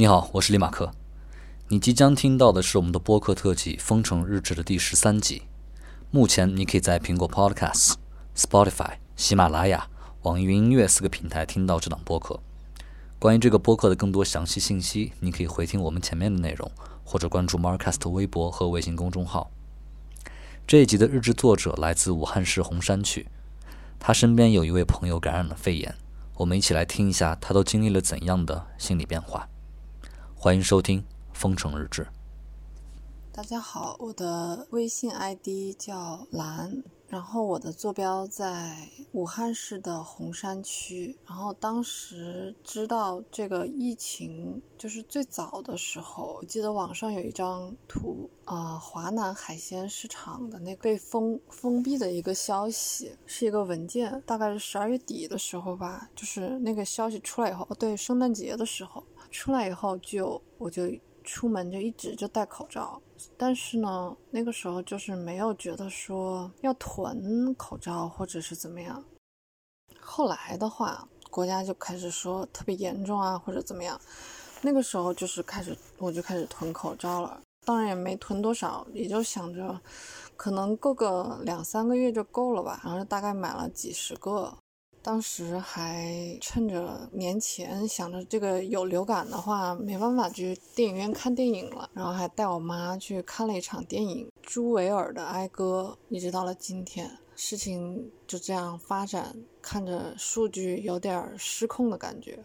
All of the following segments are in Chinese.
你好，我是李马克。你即将听到的是我们的播客特辑《封城日志》的第十三集。目前你可以在苹果 Podcasts、Spotify、喜马拉雅、网易云音乐四个平台听到这档播客。关于这个播客的更多详细信息，你可以回听我们前面的内容，或者关注 Marcast 微博和微信公众号。这一集的日志作者来自武汉市洪山区，他身边有一位朋友感染了肺炎。我们一起来听一下他都经历了怎样的心理变化。欢迎收听《封城日志》。大家好，我的微信 ID 叫蓝，然后我的坐标在武汉市的洪山区。然后当时知道这个疫情，就是最早的时候，我记得网上有一张图啊，华南海鲜市场的那被封封闭的一个消息，是一个文件，大概是十二月底的时候吧，就是那个消息出来以后，哦对，圣诞节的时候出来以后，就我就。出门就一直就戴口罩，但是呢，那个时候就是没有觉得说要囤口罩或者是怎么样。后来的话，国家就开始说特别严重啊或者怎么样，那个时候就是开始我就开始囤口罩了，当然也没囤多少，也就想着可能够个两三个月就够了吧，然后大概买了几十个。当时还趁着年前想着这个有流感的话，没办法去电影院看电影了，然后还带我妈去看了一场电影《朱维尔的哀歌》，一直到了今天，事情就这样发展，看着数据有点失控的感觉。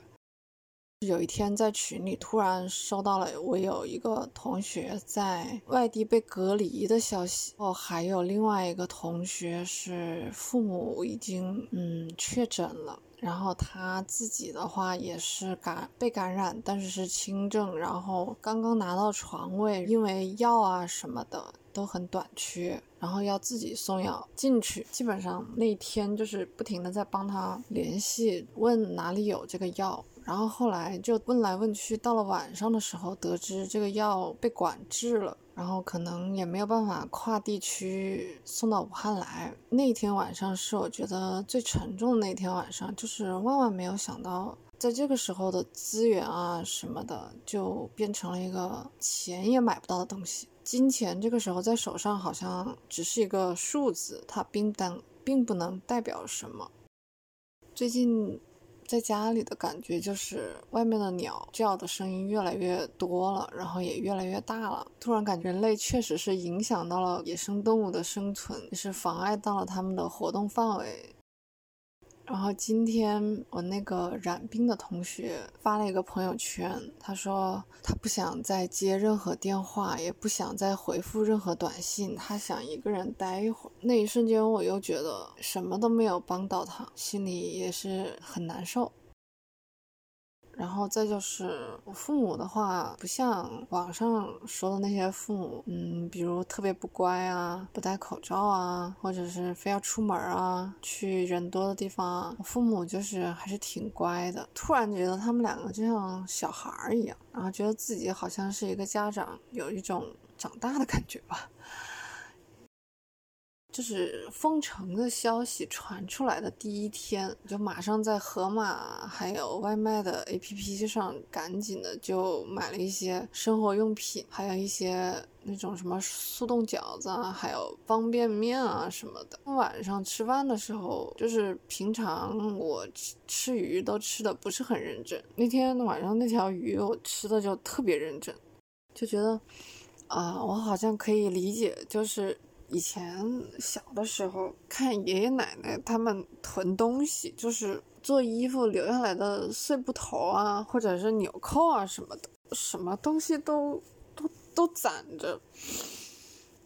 有一天在群里突然收到了我有一个同学在外地被隔离的消息，哦，还有另外一个同学是父母已经嗯确诊了，然后他自己的话也是感被感染，但是是轻症，然后刚刚拿到床位，因为药啊什么的都很短缺，然后要自己送药进去，基本上那天就是不停的在帮他联系，问哪里有这个药。然后后来就问来问去，到了晚上的时候，得知这个药被管制了，然后可能也没有办法跨地区送到武汉来。那天晚上是我觉得最沉重的那天晚上，就是万万没有想到，在这个时候的资源啊什么的，就变成了一个钱也买不到的东西。金钱这个时候在手上好像只是一个数字，它并当并不能代表什么。最近。在家里的感觉就是外面的鸟叫的声音越来越多了，然后也越来越大了。突然感觉人类确实是影响到了野生动物的生存，也是妨碍到了它们的活动范围。然后今天我那个染病的同学发了一个朋友圈，他说他不想再接任何电话，也不想再回复任何短信，他想一个人待一会儿。那一瞬间，我又觉得什么都没有帮到他，心里也是很难受。然后再就是我父母的话，不像网上说的那些父母，嗯，比如特别不乖啊，不戴口罩啊，或者是非要出门啊，去人多的地方啊。我父母就是还是挺乖的。突然觉得他们两个就像小孩儿一样，然后觉得自己好像是一个家长，有一种长大的感觉吧。就是封城的消息传出来的第一天，就马上在盒马还有外卖的 APP 上赶紧的就买了一些生活用品，还有一些那种什么速冻饺子啊，还有方便面啊什么的。晚上吃饭的时候，就是平常我吃吃鱼都吃的不是很认真，那天晚上那条鱼我吃的就特别认真，就觉得啊，我好像可以理解，就是。以前小的时候看爷爷奶奶他们囤东西，就是做衣服留下来的碎布头啊，或者是纽扣啊什么的，什么东西都都都攒着。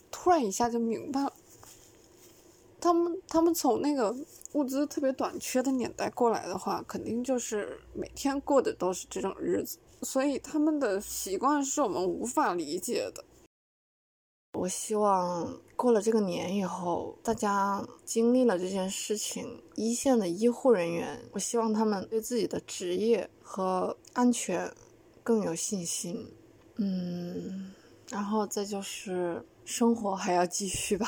突然一下就明白了，他们他们从那个物资特别短缺的年代过来的话，肯定就是每天过的都是这种日子，所以他们的习惯是我们无法理解的。我希望过了这个年以后，大家经历了这件事情，一线的医护人员，我希望他们对自己的职业和安全更有信心。嗯，然后再就是生活还要继续吧。